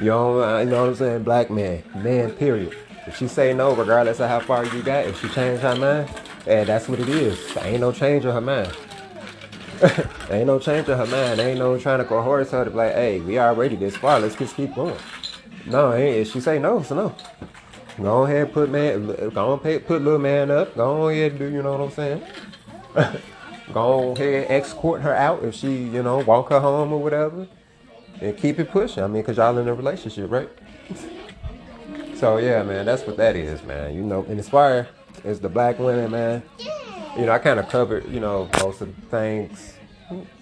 You know, uh, you know what I'm saying? Black man, man, period. If she say no, regardless of how far you got, if she change her mind, and that's what it is. Ain't no change of her mind. ain't no change of her mind. Ain't no trying to coerce her to be like, hey, we already this far. Let's just keep going. No, ain't. If she say no, so no. Go ahead, put man, go on, pay, put little man up. Go ahead, do you know what I'm saying? go ahead, escort her out if she, you know, walk her home or whatever, and keep it pushing. I mean, cause y'all in a relationship, right? so yeah, man, that's what that is, man. You know, and far as the black women, man, you know, I kind of covered, you know, most of the things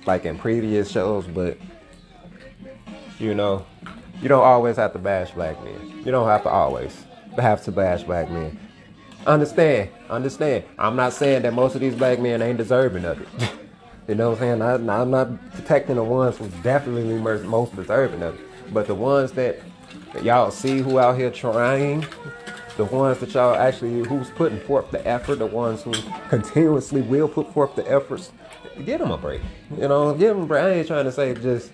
like in previous shows, but you know, you don't always have to bash black men. You don't have to always have to bash black men. Understand, understand. I'm not saying that most of these black men ain't deserving of it. you know what I'm saying? I, I'm not protecting the ones who definitely most deserving of it. But the ones that, y'all see who out here trying, the ones that y'all actually who's putting forth the effort, the ones who continuously will put forth the efforts, give them a break. You know, give them a break. I ain't trying to say just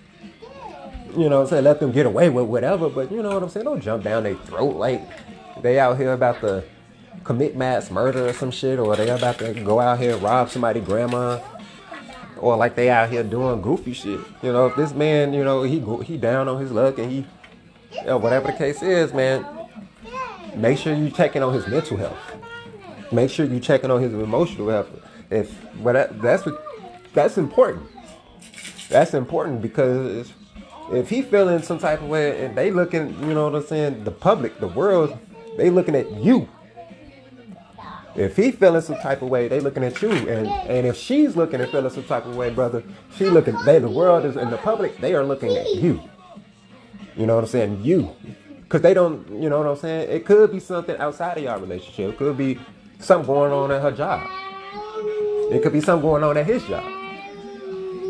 you know what I'm saying, let them get away with whatever, but you know what I'm saying, don't jump down their throat like they out here about to commit mass murder or some shit, or they about to go out here rob somebody grandma, or like they out here doing goofy shit. You know, if this man, you know, he he down on his luck and he, you know, whatever the case is, man, make sure you checking on his mental health. Make sure you checking on his emotional health. If that, that's what that's important. That's important because if he feeling some type of way and they looking, you know what I'm saying, the public, the world, they looking at you. If he feeling some type of way, they looking at you. And and if she's looking and feeling some type of way, brother, she looking they the world is in the public, they are looking at you. You know what I'm saying? You. Cause they don't, you know what I'm saying? It could be something outside of your relationship. It could be something going on at her job. It could be something going on at his job.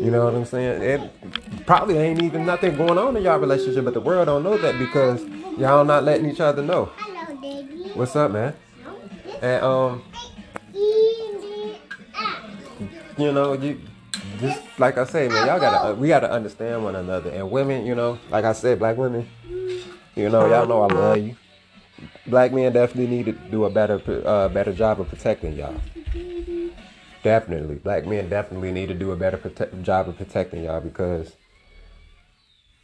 You know what I'm saying? It probably ain't even nothing going on in y'all relationship, but the world don't know that because y'all not letting each other know. Hello, Daddy. What's up, man? And um, you know, you just like I say, man, y'all gotta uh, we gotta understand one another. And women, you know, like I said, black women, you know, y'all know I love you. Black men definitely need to do a better uh, better job of protecting y'all. definitely, black men definitely need to do a better prote- job of protecting y'all because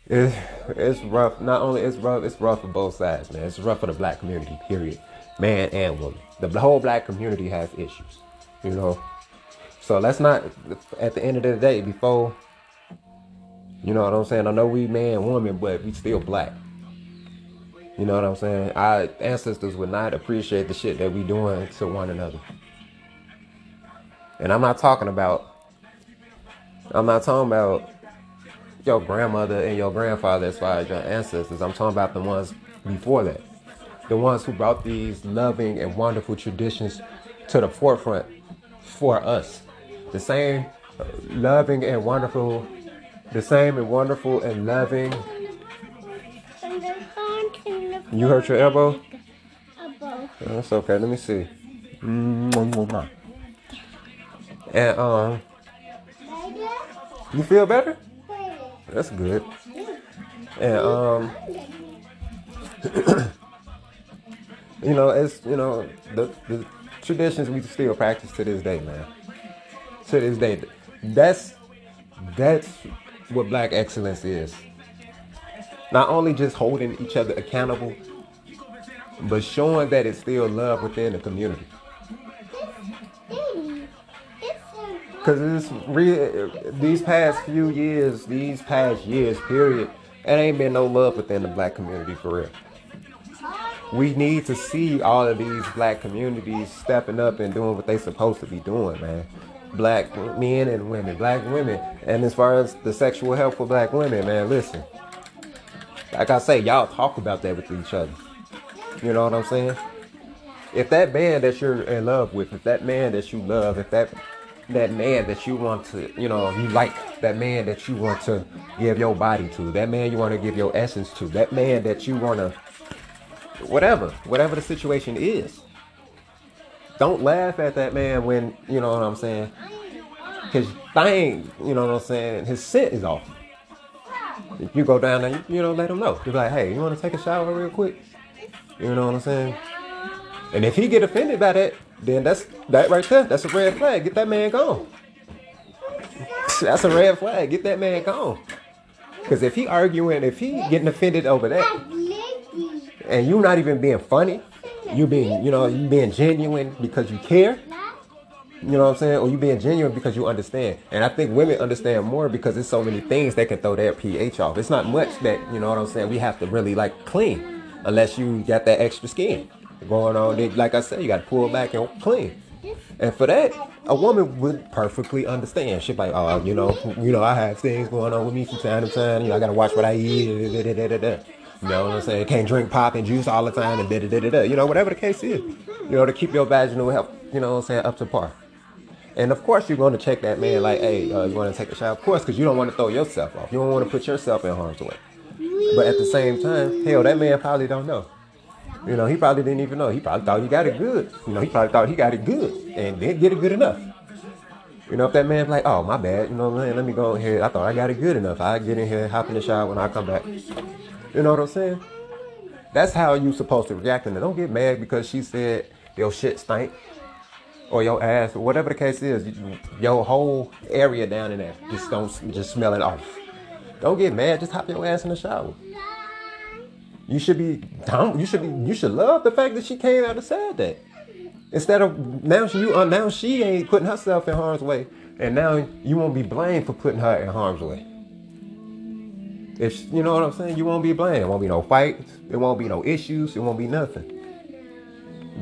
it's it's rough. Not only it's rough, it's rough for both sides, man. It's rough for the black community, period, man and woman. The whole black community has issues, you know. So let's not, at the end of the day, before, you know what I'm saying? I know we man, woman, but we still black. You know what I'm saying? Our ancestors would not appreciate the shit that we doing to one another. And I'm not talking about, I'm not talking about your grandmother and your grandfather as far as your ancestors. I'm talking about the ones before that. The ones who brought these loving and wonderful traditions to the forefront for us. The same uh, loving and wonderful, the same and wonderful and loving. You hurt your elbow? Elbow. That's okay. Let me see. And um, you feel better? That's good. And um, you know, it's you know the the traditions we still practice to this day, man. To this day, that's that's what black excellence is. Not only just holding each other accountable, but showing that it's still love within the community. Cause it's real. These past few years, these past years, period, it ain't been no love within the black community for real. We need to see all of these black communities stepping up and doing what they supposed to be doing, man. Black men and women, black women, and as far as the sexual health for black women, man, listen. Like I say, y'all talk about that with each other. You know what I'm saying? if that man that you're in love with, if that man that you love, if that that man that you want to, you know, you like, that man that you want to give your body to, that man you want to give your essence to, that man that you want to, whatever, whatever the situation is. Don't laugh at that man when, you know what I'm saying, his thing, you know what I'm saying, his scent is off. If you go down there, you, know, let him know. You're like, hey, you want to take a shower real quick? You know what I'm saying? And if he get offended by that, then that's that right there. That's a red flag. Get that man gone. That's a red flag. Get that man gone. Because if he arguing, if he getting offended over that. And you're not even being funny, you being, you know, you being genuine because you care. You know what I'm saying? Or you being genuine because you understand. And I think women understand more because there's so many things that can throw their pH off. It's not much that, you know what I'm saying, we have to really like clean unless you got that extra skin going on. Then, like I said, you got to pull back and clean. And for that, a woman would perfectly understand. Be like, oh, you know, you know, I have things going on with me from time to time. You know, I gotta watch what I eat. Da, da, da. You know what I'm saying? Can't drink pop and juice all the time and da da da da da. You know, whatever the case is. You know, to keep your vaginal health, you know what I'm saying, up to par. And of course, you're going to check that man like, hey, uh, you want to take a shower? Of course, because you don't want to throw yourself off. You don't want to put yourself in harm's way. But at the same time, hell, that man probably don't know. You know, he probably didn't even know. He probably thought he got it good. You know, he probably thought he got it good and didn't get it good enough. You know, if that man's like, oh, my bad, you know what I'm saying? Let me go ahead. I thought I got it good enough. I get in here, hop in the shower when I come back. You know what I'm saying? That's how you supposed to react. And don't get mad because she said your shit stink or your ass or whatever the case is. you- Your whole area down in there just don't just smell it off. Don't get mad. Just hop your ass in the shower. You should be. You should be. You should love the fact that she came out and said that. Instead of now she you uh, now she ain't putting herself in harm's way, and now you won't be blamed for putting her in harm's way. If you know what I'm saying, you won't be blamed. There won't be no fights. There won't be no issues. It won't be nothing.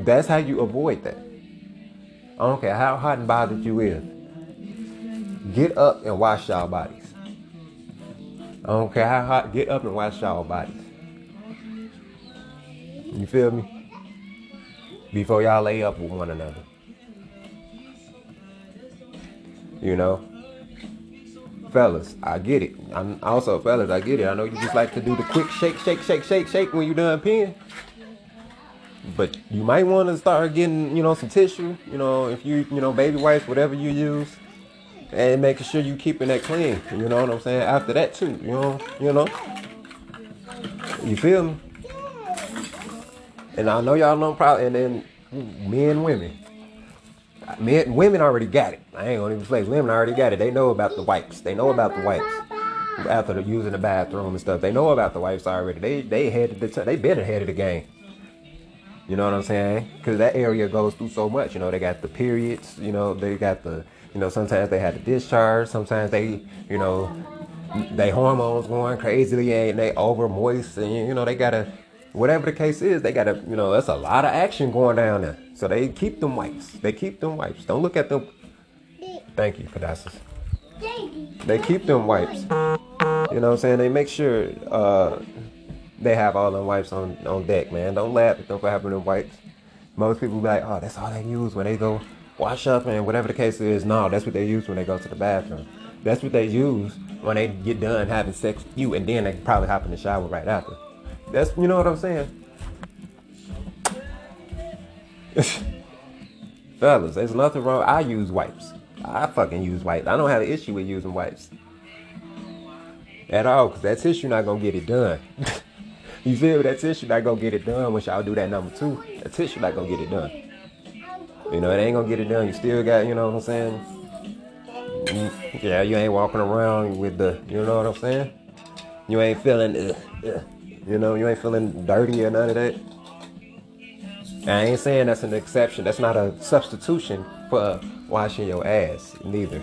That's how you avoid that. I don't care how hot and bothered you is. Get up and wash y'all bodies. I don't care how hot. Get up and wash y'all bodies. You feel me? Before y'all lay up with one another. You know? Fellas, I get it. I'm also fellas, I get it. I know you just like to do the quick shake, shake, shake, shake, shake when you done peeing. But you might want to start getting, you know, some tissue, you know, if you, you know, baby wipes, whatever you use, and making sure you keeping that clean. You know what I'm saying? After that too, you know, you know. You feel me? And I know y'all know probably, and then men, women. Men, women already got it. I ain't gonna even play. Women already got it. They know about the wipes. They know about the wipes after the, using the bathroom and stuff. They know about the wipes already. They they headed the t- they been ahead of the game. You know what I'm saying? Because that area goes through so much. You know, they got the periods. You know, they got the you know sometimes they had the discharge. Sometimes they you know they hormones going crazily and they over moist and you know they gotta whatever the case is they gotta you know that's a lot of action going down there. So they keep them wipes. They keep them wipes. Don't look at them. Thank you, Cadassus. They keep them wipes. You know what I'm saying? They make sure uh, they have all them wipes on, on deck, man. Don't laugh at them for having them wipes. Most people be like, oh, that's all they use when they go wash up and whatever the case is. No, that's what they use when they go to the bathroom. That's what they use when they get done having sex with you, and then they probably hop in the shower right after. That's you know what I'm saying. Fellas, there's nothing wrong. I use wipes. I fucking use wipes. I don't have an issue with using wipes at all, cause that tissue not gonna get it done. you feel me? That tissue not gonna get it done once y'all do that number two. That tissue not gonna get it done. You know, it ain't gonna get it done. You still got, you know what I'm saying? Mm, Yeah, you ain't walking around with the, you know what I'm saying? You ain't feeling, uh, uh, you know, you ain't feeling dirty or none of that. I ain't saying that's an exception. That's not a substitution for washing your ass, neither.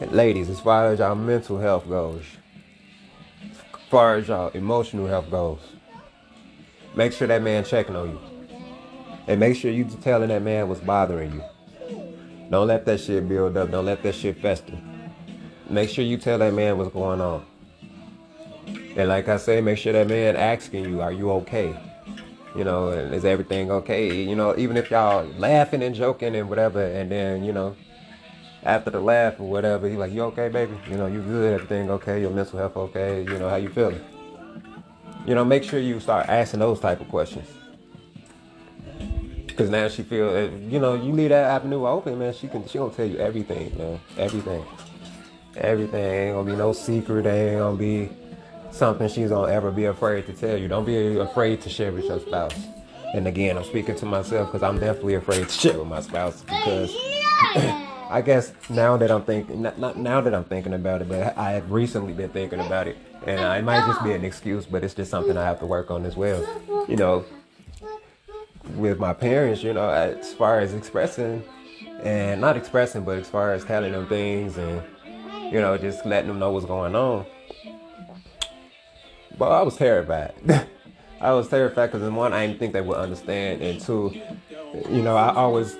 Ladies, as far as our mental health goes, as far as your emotional health goes, make sure that man checking on you. And make sure you telling that man what's bothering you. Don't let that shit build up. Don't let that shit fester. Make sure you tell that man what's going on. And like I say, make sure that man asking you, are you okay? You know, is everything okay? You know, even if y'all laughing and joking and whatever, and then, you know, after the laugh or whatever, he like, you okay, baby? You know, you good, everything okay, your mental health okay, you know, how you feeling? You know, make sure you start asking those type of questions. Cause now she feel, uh, you know, you leave that avenue open, man. She can, she gonna tell you everything, man, everything, everything. Ain't gonna be no secret. Ain't gonna be something she's gonna ever be afraid to tell you. Don't be afraid to share with your spouse. And again, I'm speaking to myself because I'm definitely afraid to share with my spouse because I guess now that I'm thinking, not, not now that I'm thinking about it, but I have recently been thinking about it, and it might just be an excuse, but it's just something I have to work on as well. You know, with my parents, you know, as far as expressing and not expressing, but as far as telling them things and you know, just letting them know what's going on. But I was terrified. I was terrified because in one, I didn't think they would understand, and two, you know, I always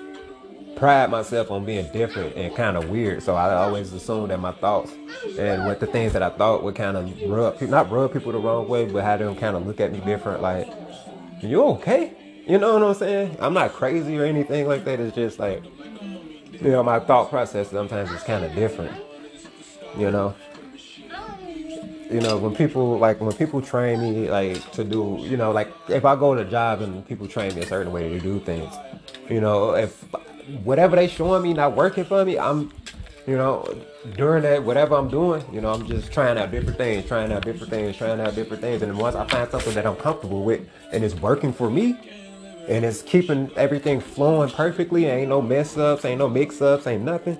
pride myself on being different and kind of weird. So I always assumed that my thoughts and what the things that I thought would kind of rub, not rub people the wrong way, but have them kind of look at me different. Like, you okay? You know what I'm saying? I'm not crazy or anything like that. It's just like, you know, my thought process sometimes is kind of different. You know, you know when people like when people train me like to do, you know, like if I go to a job and people train me a certain way to do things, you know, if whatever they showing me not working for me, I'm, you know, during that whatever I'm doing, you know, I'm just trying out different things, trying out different things, trying out different things, and once I find something that I'm comfortable with and it's working for me, and it's keeping everything flowing perfectly. Ain't no mess ups, ain't no mix ups, ain't nothing.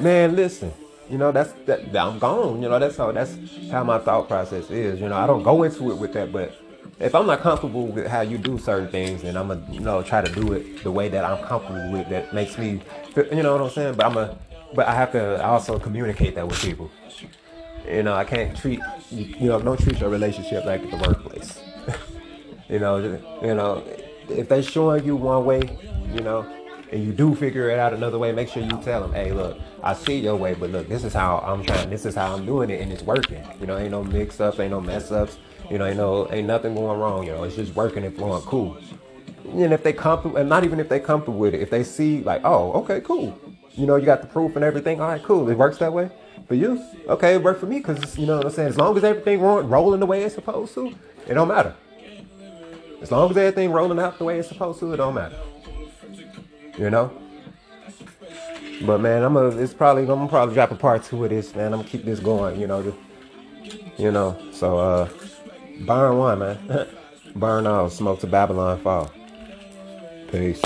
Man, listen, you know that's that I'm gone. You know that's how that's how my thought process is. You know I don't go into it with that, but if I'm not comfortable with how you do certain things, then I'm gonna you know try to do it the way that I'm comfortable with. That makes me, feel, you know what I'm saying. But I'm a, but I have to also communicate that with people. You know I can't treat you know don't treat your relationship like the workplace. you know you know if they showing you one way, you know, and you do figure it out another way, make sure you tell them, hey, look, I see your way, but look, this is how I'm trying, this is how I'm doing it, and it's working. You know, ain't no mix ups, ain't no mess ups, you know, ain't no, ain't nothing going wrong. You know, it's just working and flowing cool. And if they comfortable, and not even if they comfortable with it, if they see like, oh, okay, cool. You know, you got the proof and everything. All right, cool. It works that way for you. Okay, it worked for me because you know what I'm saying. As long as everything rolling the way it's supposed to, it don't matter. As long as everything rolling out the way it's supposed to, it don't matter. You know? But man, I'm gonna it's probably I'm probably drop a part two of this, man. I'm gonna keep this going, you know. You know, so uh burn one, man. burn all, smoke to Babylon fall. Peace.